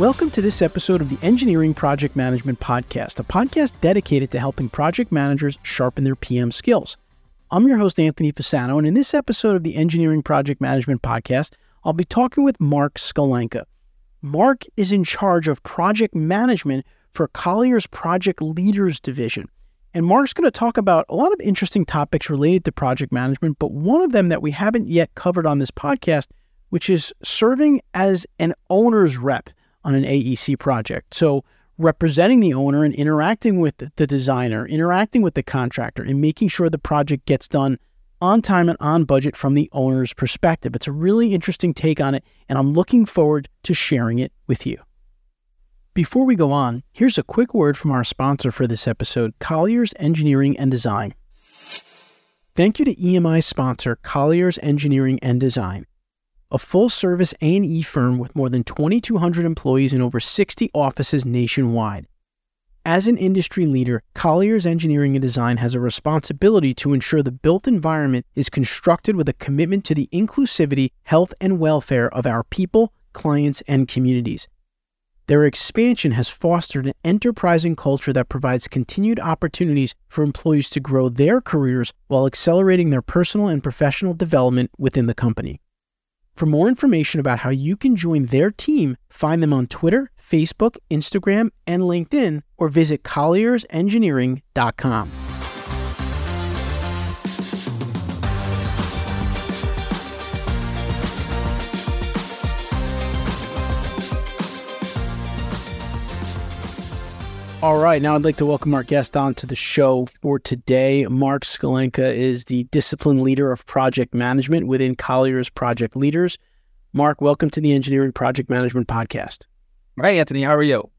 Welcome to this episode of the Engineering Project Management Podcast, a podcast dedicated to helping project managers sharpen their PM skills. I'm your host, Anthony Fasano, and in this episode of the Engineering Project Management Podcast, I'll be talking with Marc Sklenka. Marc is in charge of project management for Colliers Project Leaders Division. And Marc's going to talk about a lot of interesting topics related to project management, but one of them that we haven't yet covered on this podcast, which is serving as an owner's rep on an AEC project. So, representing the owner and interacting with the designer, interacting with the contractor, and making sure the project gets done on time and on budget from the owner's perspective. It's a really interesting take on it, and I'm looking forward to sharing it with you. Before we go on, here's a quick word from our sponsor for this episode, Colliers Engineering and Design. Thank you to EMI sponsor Colliers Engineering and Design a full-service A&E firm with more than 2,200 employees in over 60 offices nationwide. As an industry leader, Colliers Engineering and Design has a responsibility to ensure the built environment is constructed with a commitment to the inclusivity, health, and welfare of our people, clients, and communities. Their expansion has fostered an enterprising culture that provides continued opportunities for employees to grow their careers while accelerating their personal and professional development within the company. For more information about how you can join their team, find them on Twitter, Facebook, Instagram, and LinkedIn, or visit colliersengineering.com. All right, now I'd like to welcome our guest on to the show for today. Marc Sklenka is the discipline leader of project management within Colliers Project Leaders. Marc, welcome to the Engineering Project Management Podcast. Hi, Anthony. How are you?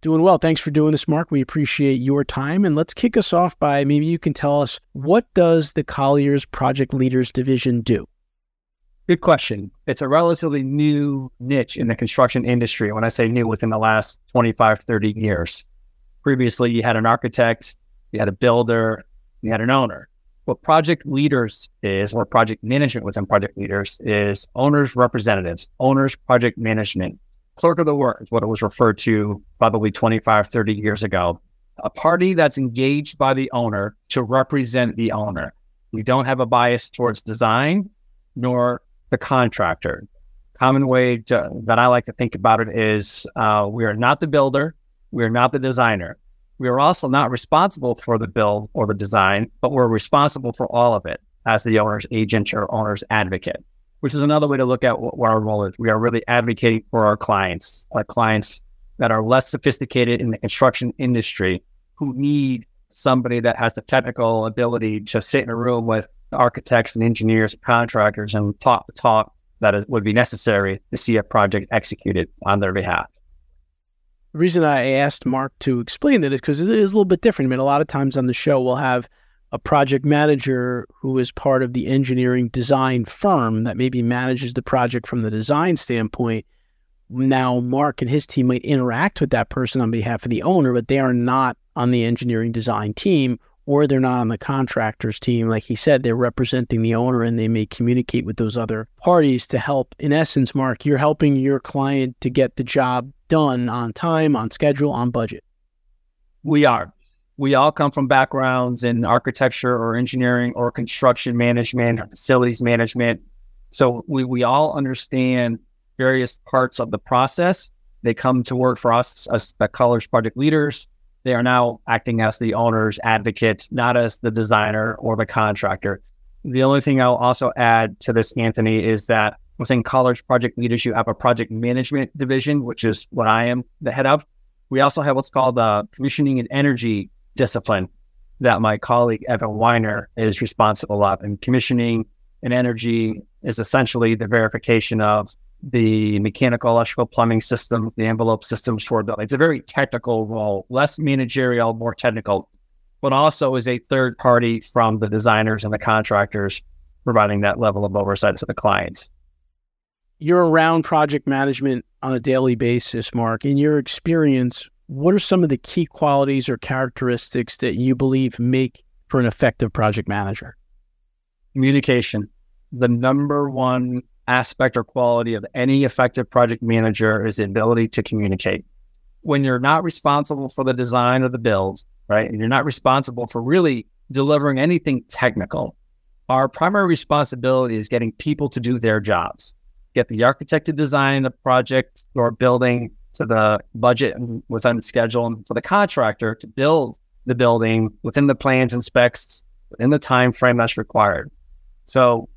Doing well. Thanks for doing this, Marc. We appreciate your time. And let's kick us off by maybe you can tell us what does the Colliers Project Leaders Division do? Good question. It's a relatively new niche in the construction industry. When I say new, within the last 25, 30 years. Previously, you had an architect, you had a builder, you had an owner. What project leaders is, or project management within project leaders, is owners' representatives, owners' project management. Clerk of the work is what it was referred to probably 25, 30 years ago. A party that's engaged by the owner to represent the owner. We don't have a bias towards design nor the contractor. Common way to, that I like to think about it is uh, we are not the builder, we are not the designer. We are also not responsible for the build or the design, but we're responsible for all of it as the owner's agent or owner's advocate, which is another way to look at what our role is. We are really advocating for our clients, our clients that are less sophisticated in the construction industry who need somebody that has the technical ability to sit in a room with architects and engineers and contractors and talk the talk that is, would be necessary to see a project executed on their behalf. The reason I asked Marc to explain that is because it is a little bit different. I mean, a lot of times on the show, we'll have a project manager who is part of the engineering design firm that maybe manages the project from the design standpoint. Now, Marc and his team might interact with that person on behalf of the owner, but they are not on the engineering design team or they're not on the contractors team. Like he said, they're representing the owner and they may communicate with those other parties to help. In essence, Marc, you're helping your client to get the job done on time, on schedule, on budget. We are. We all come from backgrounds in architecture or engineering or construction management or facilities management. So we, we all understand various parts of the process. They come to work for us as the Colliers project leaders they are now acting as the owner's advocate, not as the designer or the contractor. The only thing I'll also add to this, Anthony, is that within Colliers project leaders, you have a project management division, which is what I am the head of. We also have what's called the commissioning and energy discipline that my colleague Evan Weiner is responsible of. And commissioning and energy is essentially the verification of the mechanical, electrical, plumbing systems, the envelope systems for the. It's a very technical role, less managerial, more technical, but also is a third party from the designers and the contractors providing that level of oversight to the clients. You're around project management on a daily basis, Marc. In your experience, what are some of the key qualities or characteristics that you believe make for an effective project manager? Communication. The number one aspect or quality of any effective project manager is the ability to communicate. When you're not responsible for the design or the build, right, and you're not responsible for really delivering anything technical, our primary responsibility is getting people to do their jobs. Get the architect to design the project or building to the budget and within the schedule, and for the contractor to build the building within the plans and specs within the time frame that's required. So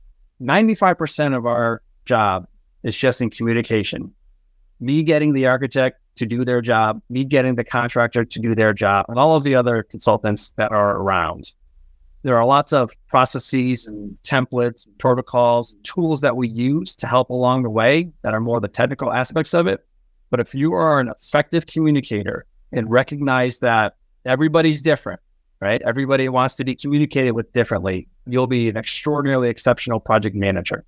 95% of our job is just in communication. Me getting the architect to do their job, me getting the contractor to do their job, and all of the other consultants that are around. There are lots of processes and templates, protocols, tools that we use to help along the way that are more the technical aspects of it. But if you are an effective communicator and recognize that everybody's different, right? Everybody wants to be communicated with differently. You'll be an extraordinarily exceptional project manager.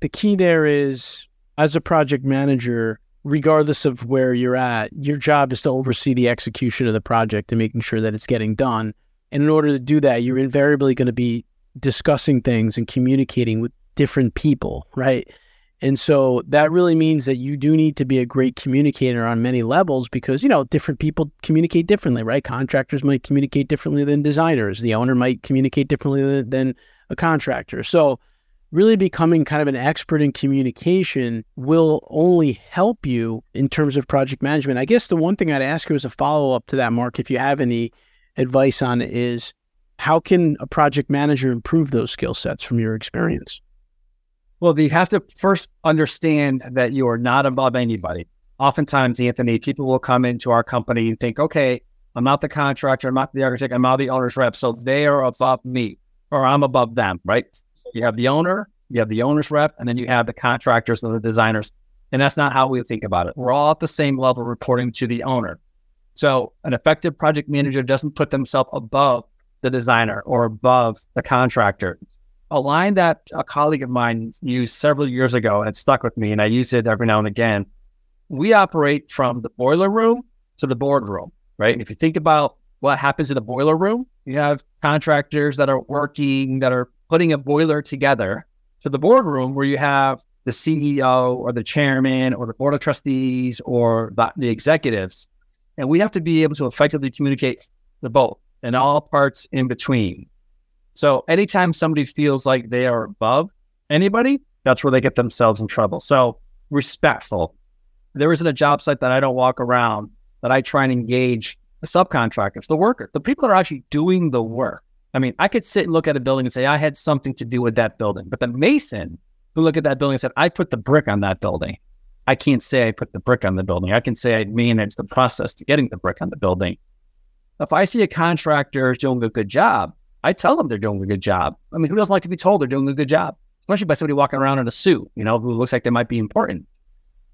The key there is as a project manager, regardless of where you're at, your job is to oversee the execution of the project and making sure that it's getting done. And in order to do that, you're invariably going to be discussing things and communicating with different people, right? And so that really means that you do need to be a great communicator on many levels because, you know, different people communicate differently, right? Contractors might communicate differently than designers. The owner might communicate differently than a contractor. So, really becoming kind of an expert in communication will only help you in terms of project management. I guess the one thing I'd ask you as a follow up to that, Marc, if you have any advice on it, is how can a project manager improve those skill sets from your experience? Well, you have to first understand that you are not above anybody. Oftentimes, Anthony, people will come into our company and think, okay, I'm not the contractor, I'm not the architect, I'm not the owner's rep. So they are above me or I'm above them, right? You have the owner, you have the owner's rep, and then you have the contractors and the designers. And that's not how we think about it. We're all at the same level reporting to the owner. So an effective project manager doesn't put themselves above the designer or above the contractor a line that a colleague of mine used several years ago and it stuck with me, and I use it every now and again. We operate from the boiler room to the boardroom, right? If you think about what happens in the boiler room, you have contractors that are working, that are putting a boiler together to the boardroom where you have the CEO or the chairman or the board of trustees or the, the executives. And we have to be able to effectively communicate the both and all parts in between. So anytime somebody feels like they are above anybody, that's where they get themselves in trouble. So respectful. There isn't a job site that I don't walk around that I try and engage the subcontractors, the worker, the people that are actually doing the work. I mean, I could sit and look at a building and say, I had something to do with that building. But the mason who looked at that building and said, I put the brick on that building. I can't say I put the brick on the building. I can say I managed the process to getting the brick on the building. If I see a contractor doing a good job, I tell them they're doing a good job. I mean, who doesn't like to be told they're doing a good job, especially by somebody walking around in a suit, you know, who looks like they might be important.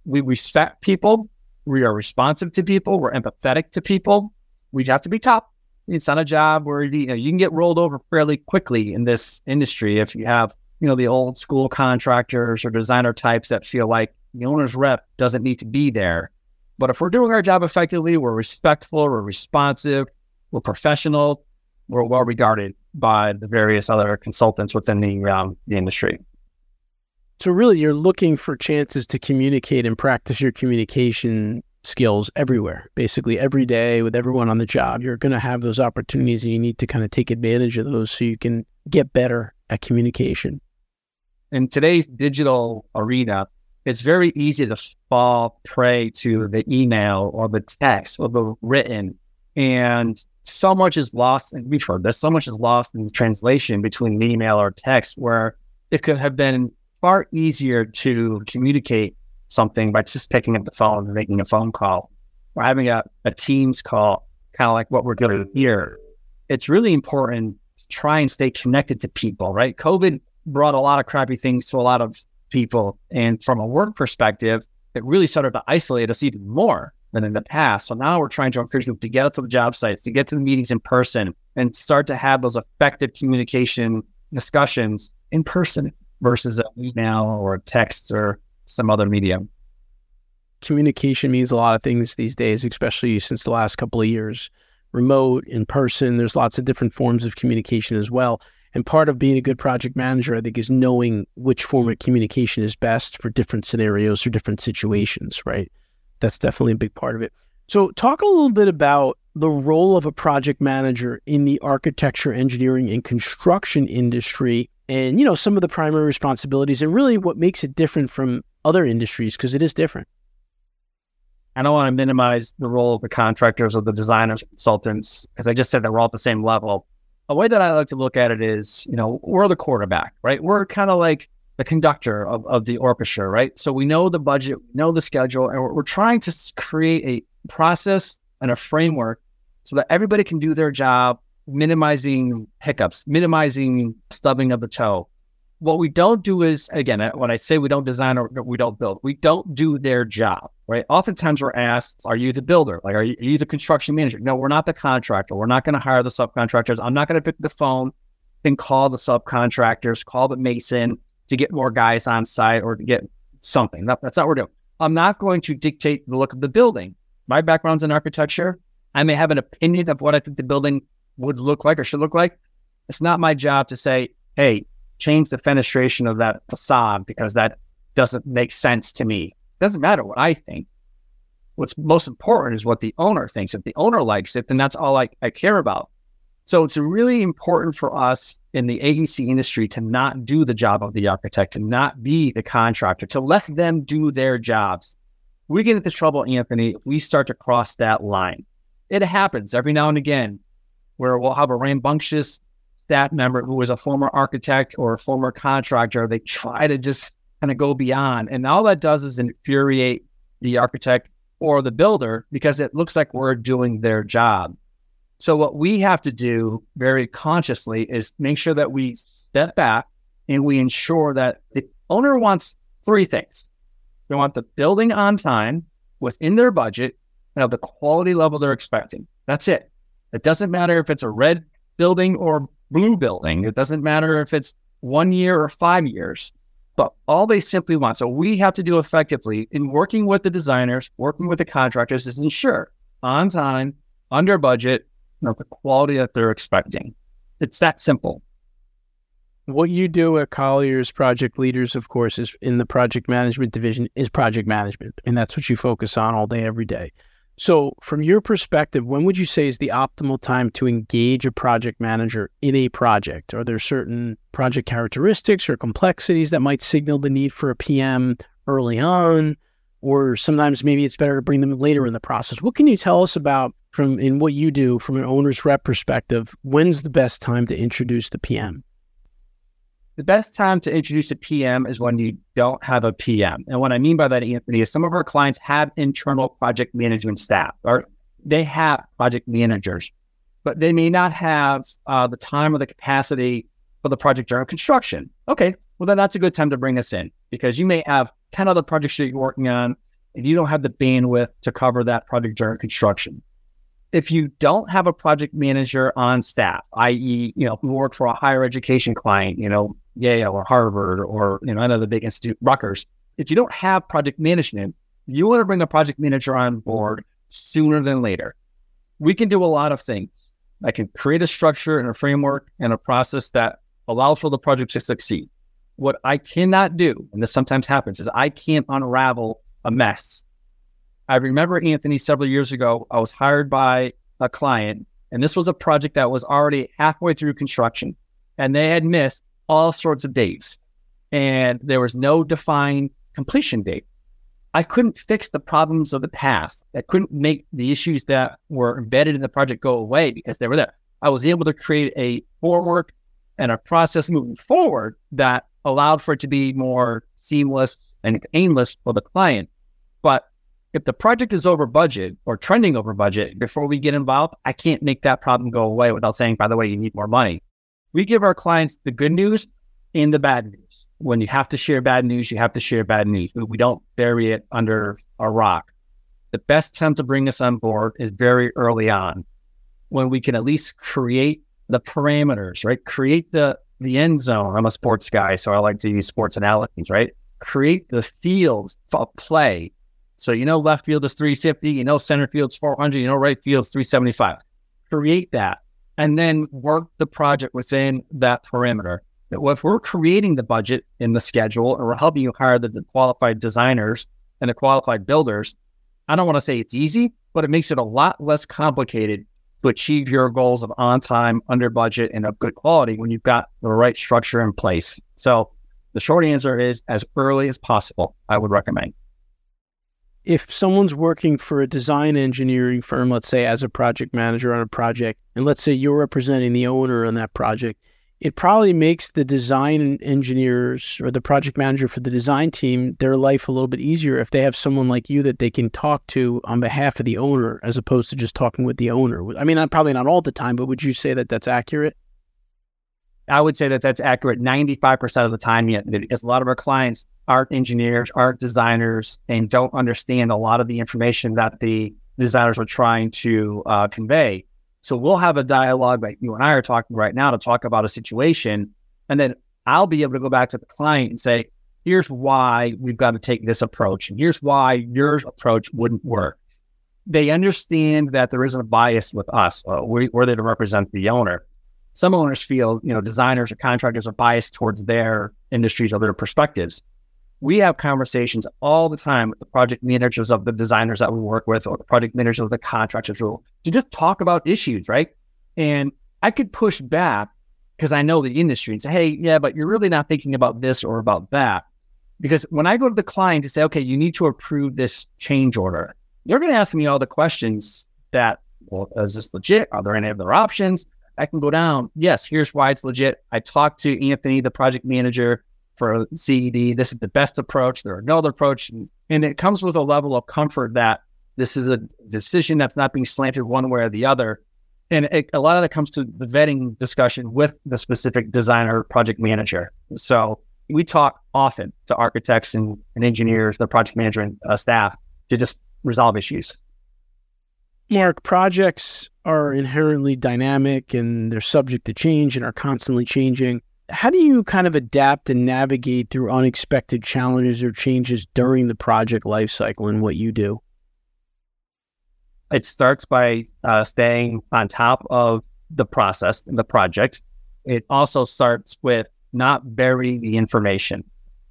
We respect people. We are responsive to people. We're empathetic to people. We have to be top. It's not a job where you, know, you can get rolled over fairly quickly in this industry if you have, you know, the old school contractors or designer types that feel like the owner's rep doesn't need to be there. But if we're doing our job effectively, we're respectful, we're responsive, we're professional, were well regarded by the various other consultants within the, um, the industry. So, really, you're looking for chances to communicate and practice your communication skills everywhere, basically every day with everyone on the job. You're going to have those opportunities and you need to kind of take advantage of those so you can get better at communication. In today's digital arena, it's very easy to fall prey to the email or the text or the written. And so much is lost, and we've heard this, so much is lost in the translation between an email or text where it could have been far easier to communicate something by just picking up the phone and making a phone call or having a, a Teams call, kind of like what we're doing here. It's really important to try and stay connected to people, right? COVID brought a lot of crappy things to a lot of people. And from a work perspective, it really started to isolate us even more than in the past. So now we're trying to encourage people to get out to the job sites, to get to the meetings in person, and start to have those effective communication discussions in person versus an email or text or some other medium. Communication means a lot of things these days, especially since the last couple of years. Remote, in person, there's lots of different forms of communication as well. And part of being a good project manager, I think, is knowing which form of communication is best for different scenarios or different situations, right? That's definitely a big part of it. So, talk a little bit about the role of a project manager in the architecture, engineering, and construction industry, and you know some of the primary responsibilities, and really what makes it different from other industries because it is different. I don't want to minimize the role of the contractors or the designers, consultants, because I just said that we're all at the same level. A way that I like to look at it is, you know, we're the quarterback, right? We're kind of like the conductor of, of the orchestra, right? So we know the budget, know the schedule, and we're, we're trying to create a process and a framework so that everybody can do their job, minimizing hiccups, minimizing stubbing of the toe. What we don't do is, again, when I say we don't design or we don't build, we don't do their job, right? Oftentimes we're asked, are you the builder? Like, are you, are you the construction manager? No, we're not the contractor. We're not going to hire the subcontractors. I'm not going to pick the phone and call the subcontractors, call the mason, to get more guys on site or to get something. That, that's not what we're doing. I'm not going to dictate the look of the building. My background's in architecture. I may have an opinion of what I think the building would look like or should look like. It's not my job to say, hey, change the fenestration of that facade because that doesn't make sense to me. It doesn't matter what I think. What's most important is what the owner thinks. If the owner likes it, then that's all I, I care about. So it's really important for us in the AEC industry to not do the job of the architect, to not be the contractor, to let them do their jobs. We get into trouble, Anthony, if we start to cross that line. It happens every now and again where we'll have a rambunctious staff member who is a former architect or a former contractor. They try to just kind of go beyond. And all that does is infuriate the architect or the builder because it looks like we're doing their job. So what we have to do very consciously is make sure that we step back and we ensure that the owner wants three things. They want the building on time within their budget and of the quality level they're expecting. That's it. It doesn't matter if it's a red building or blue building. It doesn't matter if it's one year or five years, but all they simply want. So we have to do effectively in working with the designers, working with the contractors is ensure on time, under budget, know, the quality that they're expecting. It's that simple. What you do at Colliers Project Leaders, of course, is in the project management division, is project management. And that's what you focus on all day, every day. So, from your perspective, when would you say is the optimal time to engage a project manager in a project? Are there certain project characteristics or complexities that might signal the need for a PM early on? Or sometimes maybe it's better to bring them later in the process. What can you tell us about from in what you do from an owner's rep perspective, when's the best time to introduce the PM? The best time to introduce a PM is when you don't have a PM. And what I mean by that, Anthony, is some of our clients have internal project management staff or they have project managers, but they may not have uh, the time or the capacity for the project during construction. Okay, well, then that's a good time to bring us in because you may have 10 other projects that you're working on and you don't have the bandwidth to cover that project during construction if you don't have a project manager on staff, i.e., you know, who work for a higher education client, you know, Yale or Harvard or, you know, another big institute, Rutgers, if you don't have project management, you want to bring a project manager on board sooner than later. We can do a lot of things. I can create a structure and a framework and a process that allows for the project to succeed. What I cannot do, and this sometimes happens, is I can't unravel a mess I remember Anthony several years ago, I was hired by a client, and this was a project that was already halfway through construction, and they had missed all sorts of dates, and there was no defined completion date. I couldn't fix the problems of the past. I couldn't make the issues that were embedded in the project go away because they were there. I was able to create a framework and a process moving forward that allowed for it to be more seamless and painless for the client. But if the project is over budget or trending over budget before we get involved, I can't make that problem go away without saying, by the way, you need more money. We give our clients the good news and the bad news. When you have to share bad news, you have to share bad news. We don't bury it under a rock. The best time to bring us on board is very early on when we can at least create the parameters, right? Create the the end zone. I'm a sports guy, so I like to use sports analogies, right? Create the fields of play. So you know left field is 350, you know center field's 400, you know right field's 375. Create that and then work the project within that perimeter. If we're creating the budget in the schedule and we're helping you hire the, the qualified designers and the qualified builders, I don't want to say it's easy, but it makes it a lot less complicated to achieve your goals of on time, under budget, and of good quality when you've got the right structure in place. So the short answer is as early as possible, I would recommend. If someone's working for a design engineering firm, let's say as a project manager on a project, and let's say you're representing the owner on that project, it probably makes the design engineers or the project manager for the design team their life a little bit easier if they have someone like you that they can talk to on behalf of the owner as opposed to just talking with the owner. I mean, probably not all the time, but would you say that that's accurate? I would say that that's accurate 95% of the time, yet, because a lot of our clients aren't engineers, aren't designers, and don't understand a lot of the information that the designers are trying to uh, convey. So we'll have a dialogue like you and I are talking right now to talk about a situation. And then I'll be able to go back to the client and say, here's why we've got to take this approach. And here's why your approach wouldn't work. They understand that there isn't a bias with us. Uh, we, we're there to represent the owner. Some owners feel, you know, designers or contractors are biased towards their industries or their perspectives we have conversations all the time with the project managers of the designers that we work with or the project managers of the contractors to just talk about issues, right? And I could push back because I know the industry and say, hey, yeah, but you're really not thinking about this or about that. Because when I go to the client to say, okay, you need to approve this change order, they're going to ask me all the questions that, well, is this legit? Are there any other options? I can go down. Yes, here's why it's legit. I talked to Anthony, the project manager for CED. This is the best approach. There are no other approach. And it comes with a level of comfort that this is a decision that's not being slanted one way or the other. And it, a lot of that comes to the vetting discussion with the specific designer project manager. So we talk often to architects and, and engineers, the project manager and uh, staff to just resolve issues. Marc, projects are inherently dynamic and they're subject to change and are constantly changing how do you kind of adapt and navigate through unexpected challenges or changes during the project lifecycle and what you do? It starts by uh, staying on top of the process and the project. It also starts with not burying the information.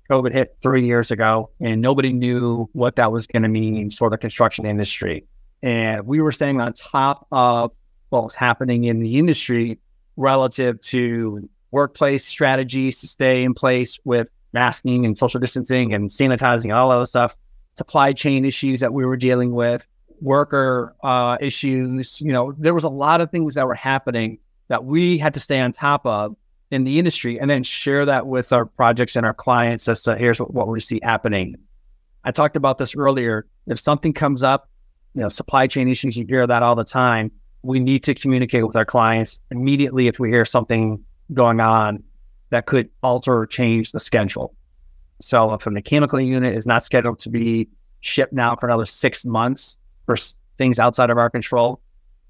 COVID hit three years ago, and nobody knew what that was going to mean for the construction industry. And we were staying on top of what was happening in the industry relative to workplace strategies to stay in place with masking and social distancing and sanitizing all that stuff, supply chain issues that we were dealing with, worker uh, issues. You know, there was a lot of things that were happening that we had to stay on top of in the industry and then share that with our projects and our clients as to here's what, what we see happening. I talked about this earlier. If something comes up, you know, supply chain issues, you hear that all the time. We need to communicate with our clients immediately if we hear something going on that could alter or change the schedule. So if a mechanical unit is not scheduled to be shipped now for another six months for things outside of our control,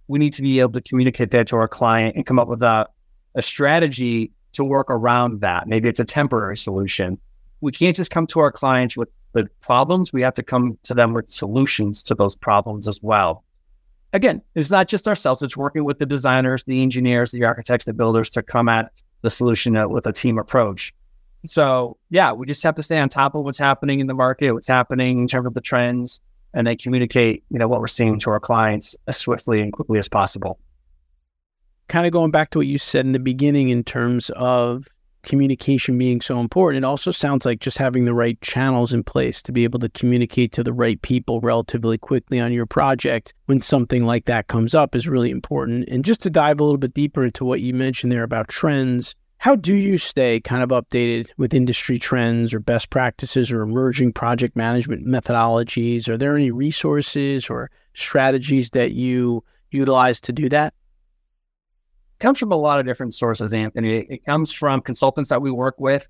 we need to be able to communicate that to our client and come up with a, a strategy to work around that. Maybe it's a temporary solution. We can't just come to our clients with the problems. We have to come to them with solutions to those problems as well again, it's not just ourselves, it's working with the designers, the engineers, the architects, the builders to come at the solution uh, with a team approach. So, yeah, we just have to stay on top of what's happening in the market, what's happening in terms of the trends, and then communicate, you know, what we're seeing to our clients as swiftly and quickly as possible. Kind of going back to what you said in the beginning in terms of communication being so important. It also sounds like just having the right channels in place to be able to communicate to the right people relatively quickly on your project when something like that comes up is really important. And just to dive a little bit deeper into what you mentioned there about trends, how do you stay kind of updated with industry trends or best practices or emerging project management methodologies? Are there any resources or strategies that you utilize to do that? Comes from a lot of different sources, Anthony. It, it comes from consultants that we work with.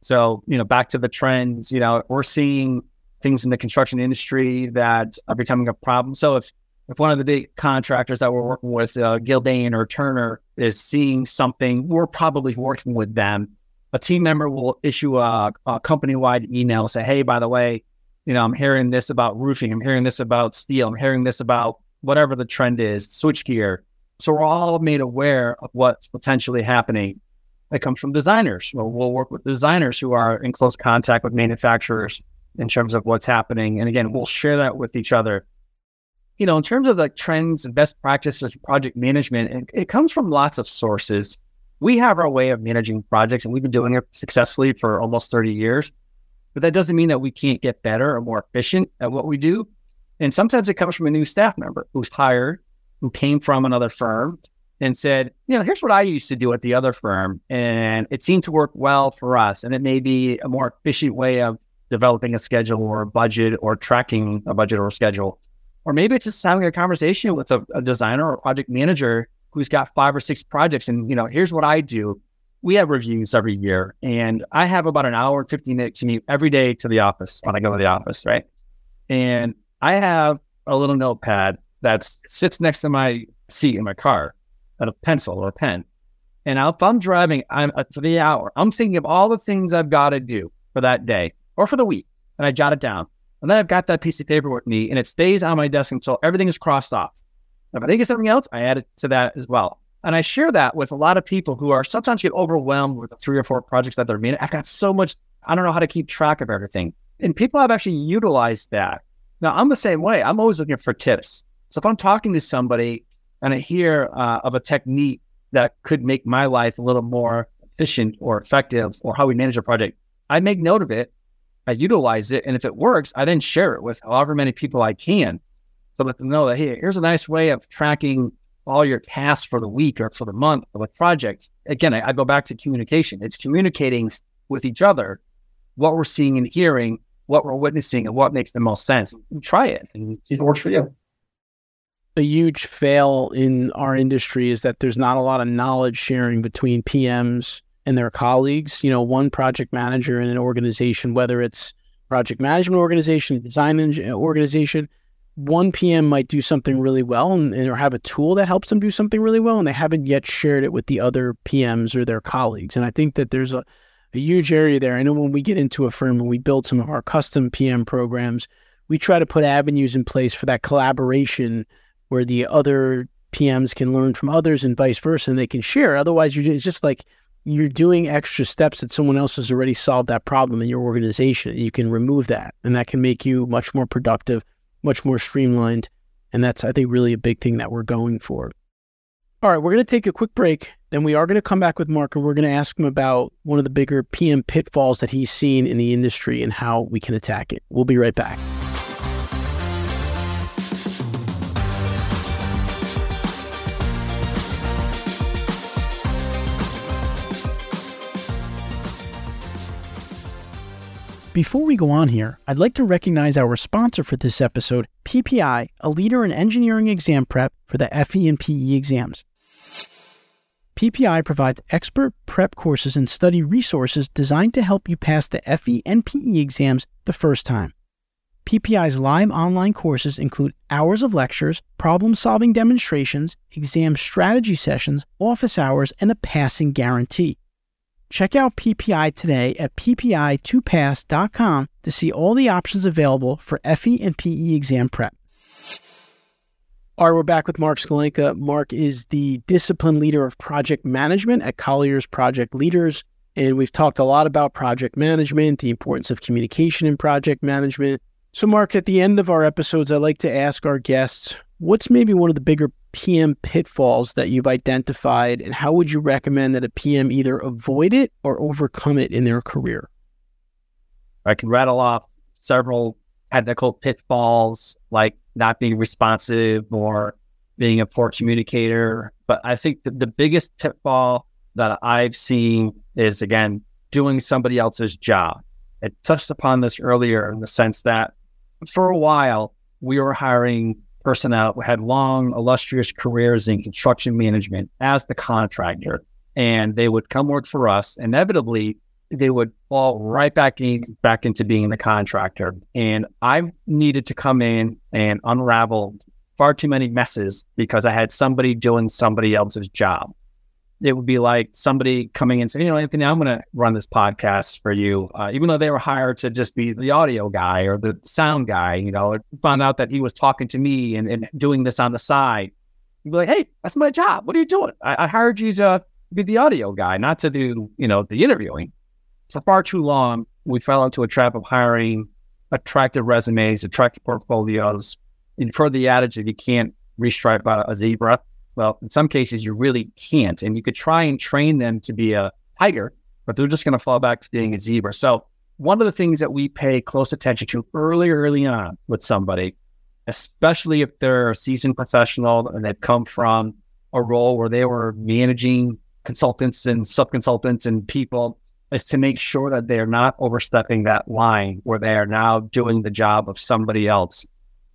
So, you know, back to the trends, you know, we're seeing things in the construction industry that are becoming a problem. So if if one of the big contractors that we're working with, uh, Gilbane or Turner, is seeing something, we're probably working with them. A team member will issue a, a company wide email, say, "Hey, by the way, you know, I'm hearing this about roofing. I'm hearing this about steel. I'm hearing this about whatever the trend is, switchgear." So we're all made aware of what's potentially happening. It comes from designers. Well, we'll work with designers who are in close contact with manufacturers in terms of what's happening. And again, we'll share that with each other you know, in terms of like trends and best practices project management, it, it comes from lots of sources. We have our way of managing projects and we've been doing it successfully for almost 30 years. But that doesn't mean that we can't get better or more efficient at what we do. And sometimes it comes from a new staff member who's hired, who came from another firm and said, you know, here's what I used to do at the other firm. And it seemed to work well for us. And it may be a more efficient way of developing a schedule or a budget or tracking a budget or a schedule. Or maybe it's just having a conversation with a, a designer or project manager who's got five or six projects. And, you know, here's what I do. We have reviews every year, and I have about an hour, 15 minute commute every day to the office when I go to the office, right? And I have a little notepad that sits next to my seat in my car, a pencil or a pen. And if I'm driving I'm, uh, to the hour, I'm thinking of all the things I've got to do for that day or for the week, and I jot it down. And then I've got that piece of paper with me and it stays on my desk until everything is crossed off. If I think of something else, I add it to that as well. And I share that with a lot of people who are sometimes get overwhelmed with the three or four projects that they're managing. I've got so much, I don't know how to keep track of everything. And people have actually utilized that. Now, I'm the same way. I'm always looking for tips. So if I'm talking to somebody and I hear uh, of a technique that could make my life a little more efficient or effective or how we manage a project, I make note of it I utilize it. And if it works, I then share it with however many people I can to let them know that, hey, here's a nice way of tracking all your tasks for the week or for the month or the project. Again, I, I go back to communication. It's communicating with each other what we're seeing and hearing, what we're witnessing, and what makes the most sense. Try it and see if it works for you. A huge fail in our industry is that there's not a lot of knowledge sharing between PMs and their colleagues. You know, one project manager in an organization, whether it's project management organization, design organization, one PM might do something really well and, or have a tool that helps them do something really well, and they haven't yet shared it with the other PMs or their colleagues. And I think that there's a, a huge area there. I know when we get into a firm and we build some of our custom PM programs, we try to put avenues in place for that collaboration where the other PMs can learn from others and vice versa, and they can share. Otherwise, you're just, it's just like you're doing extra steps that someone else has already solved that problem in your organization. You can remove that, and that can make you much more productive, much more streamlined. And that's, I think, really a big thing that we're going for. All right, we're going to take a quick break. Then we are going to come back with Marc and we're going to ask him about one of the bigger PM pitfalls that he's seen in the industry and how we can attack it. We'll be right back. Before we go on here, I'd like to recognize our sponsor for this episode, PPI, a leader in engineering exam prep for the FE and PE exams. PPI provides expert prep courses and study resources designed to help you pass the FE and PE exams the first time. PPI's live online courses include hours of lectures, problem solving demonstrations, exam strategy sessions, office hours, and a passing guarantee. Check out PPI today at ppi2pass.com to see all the options available for FE and PE exam prep. All right, we're back with Marc Sklenka. Marc is the discipline leader of project management at Colliers Project Leaders. And we've talked a lot about project management, the importance of communication in project management. So, Marc, at the end of our episodes, I like to ask our guests what's maybe one of the bigger PM pitfalls that you've identified, and how would you recommend that a PM either avoid it or overcome it in their career? I can rattle off several technical pitfalls like not being responsive or being a poor communicator. But I think the biggest pitfall that I've seen is again doing somebody else's job. I touched upon this earlier in the sense that for a while we were hiring personnel who had long, illustrious careers in construction management as the contractor. And they would come work for us. Inevitably, they would fall right back in, back into being the contractor. And I needed to come in and unravel far too many messes because I had somebody doing somebody else's job it would be like somebody coming in saying, you know, Anthony, I'm going to run this podcast for you, uh, even though they were hired to just be the audio guy or the sound guy. You know, found out that he was talking to me and, and doing this on the side. You'd be like, hey, that's my job. What are you doing? I, I hired you to be the audio guy, not to do, you know, the interviewing. For far too long, we fell into a trap of hiring attractive resumes, attractive portfolios. And for the adage that you can't restripe a zebra, well, in some cases, you really can't. And you could try and train them to be a tiger, but they're just going to fall back to being a zebra. So, one of the things that we pay close attention to early, early on with somebody, especially if they're a seasoned professional and they've come from a role where they were managing consultants and sub consultants and people, is to make sure that they're not overstepping that line where they are now doing the job of somebody else.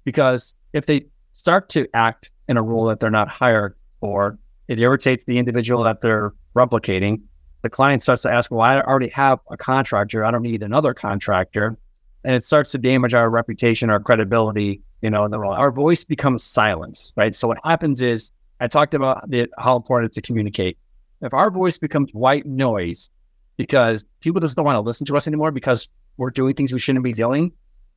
Because if they start to act in a role that they're not hired for. It irritates the individual that they're replicating. The client starts to ask, well, I already have a contractor. I don't need another contractor. And it starts to damage our reputation, our credibility, you know, in the role. Our voice becomes silence, right? So what happens is I talked about the, how important it is to communicate. If our voice becomes white noise because people just don't want to listen to us anymore because we're doing things we shouldn't be doing,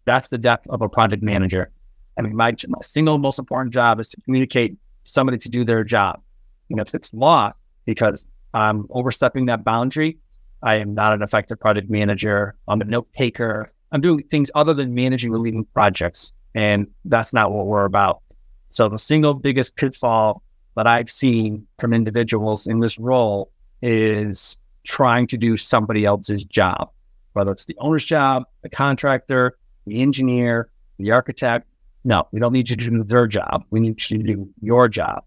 that's the death of a project manager. I mean, my, my single most important job is to communicate somebody to do their job. You know, if it's lost because I'm overstepping that boundary, I am not an effective project manager. I'm a note taker. I'm doing things other than managing or leading projects. And that's not what we're about. So the single biggest pitfall that I've seen from individuals in this role is trying to do somebody else's job, whether it's the owner's job, the contractor, the engineer, the architect, no, we don't need you to do their job. We need you to do your job.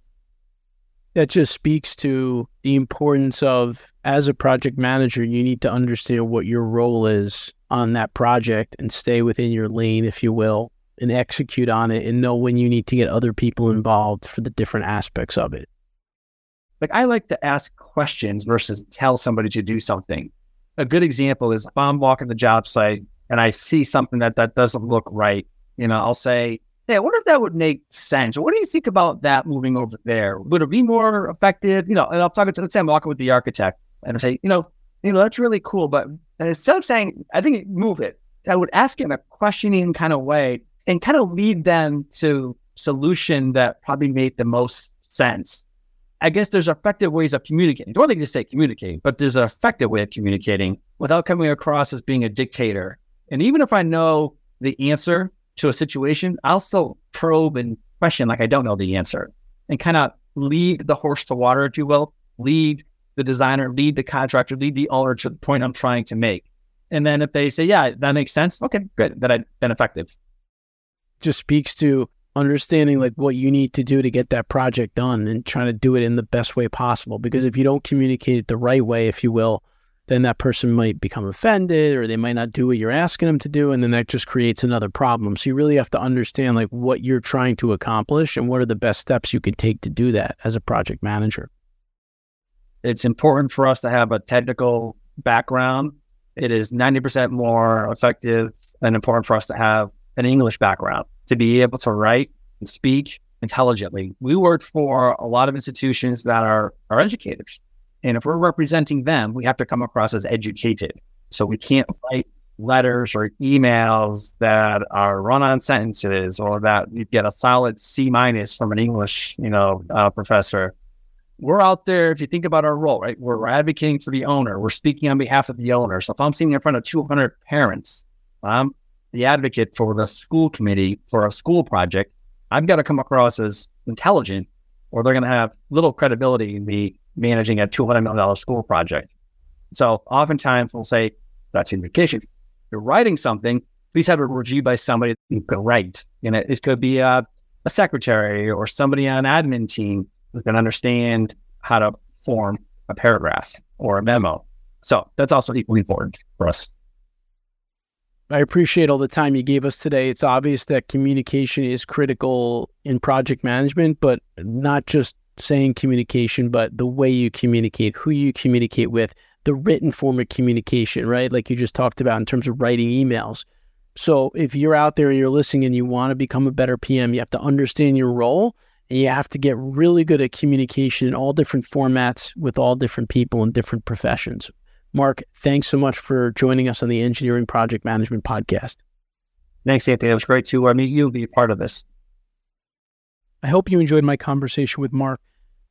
That just speaks to the importance of, as a project manager, you need to understand what your role is on that project and stay within your lane, if you will, and execute on it and know when you need to get other people involved for the different aspects of it. Like, I like to ask questions versus tell somebody to do something. A good example is if I'm walking the job site and I see something that, that doesn't look right, you know, I'll say, Hey, I wonder if that would make sense. What do you think about that moving over there? Would it be more effective? You know, and I'm talking to, let's say I'm walking with the architect and I say, you know, you know, that's really cool. But instead of saying, I think move it, I would ask him a questioning kind of way and kind of lead them to solution that probably made the most sense. I guess there's effective ways of communicating. Don't think to say communicate, but there's an effective way of communicating without coming across as being a dictator. And even if I know the answer, to a situation, I'll still probe and question like I don't know the answer and kind of lead the horse to water, if you will, lead the designer, lead the contractor, lead the owner to the point I'm trying to make. And then if they say, yeah, that makes sense, okay, good, then I've been effective. Just speaks to understanding like what you need to do to get that project done and trying to do it in the best way possible. Because if you don't communicate it the right way, if you will, then that person might become offended or they might not do what you're asking them to do and then that just creates another problem. So you really have to understand like what you're trying to accomplish and what are the best steps you could take to do that as a project manager. It's important for us to have a technical background. It is 90% more effective and important for us to have an english background. To be able to write and speak intelligently. We work for a lot of institutions that are are educators and if we're representing them, we have to come across as educated. So we can't write letters or emails that are run on sentences or that you get a solid C minus from an English, you know, uh, professor. We're out there. If you think about our role, right, we're, we're advocating for the owner. We're speaking on behalf of the owner. So if I'm sitting in front of 200 parents, I'm the advocate for the school committee for a school project. I've got to come across as intelligent, or they're going to have little credibility in me managing a $200 million school project. So oftentimes we'll say, that's indication. You're writing something, please have it reviewed by somebody who can write. You know, this could be a, a secretary or somebody on an admin team who can understand how to form a paragraph or a memo. So that's also equally important for us. I appreciate all the time you gave us today. It's obvious that communication is critical in project management, but not just saying communication, but the way you communicate, who you communicate with, the written form of communication, right? Like you just talked about in terms of writing emails. So if you're out there and you're listening and you want to become a better PM, you have to understand your role and you have to get really good at communication in all different formats with all different people in different professions. Marc, thanks so much for joining us on the Engineering Project Management Podcast. Thanks, Anthony. It was great to uh, meet you and be a part of this. I hope you enjoyed my conversation with Marc.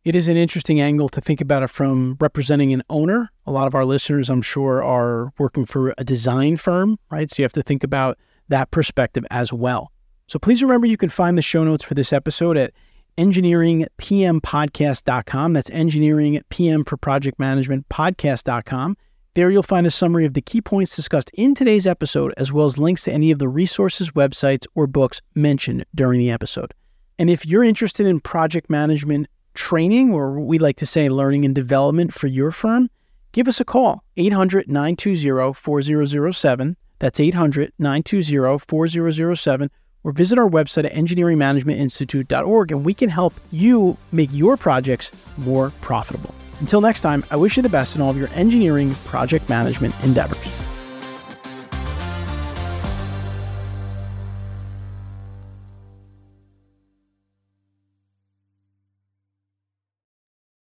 It is an interesting angle to think about it from representing an owner. A lot of our listeners, I'm sure, are working for a design firm, right? So you have to think about that perspective as well. So please remember you can find the show notes for this episode at engineeringpmpodcast.com. That's engineering PM for project management podcast.com. There you'll find a summary of the key points discussed in today's episode, as well as links to any of the resources, websites, or books mentioned during the episode. And if you're interested in project management training, or we like to say learning and development for your firm, give us a call 800 920 4007. That's 800 920 4007 or visit our website at engineeringmanagementinstitute.org and we can help you make your projects more profitable. Until next time, I wish you the best in all of your engineering project management endeavors.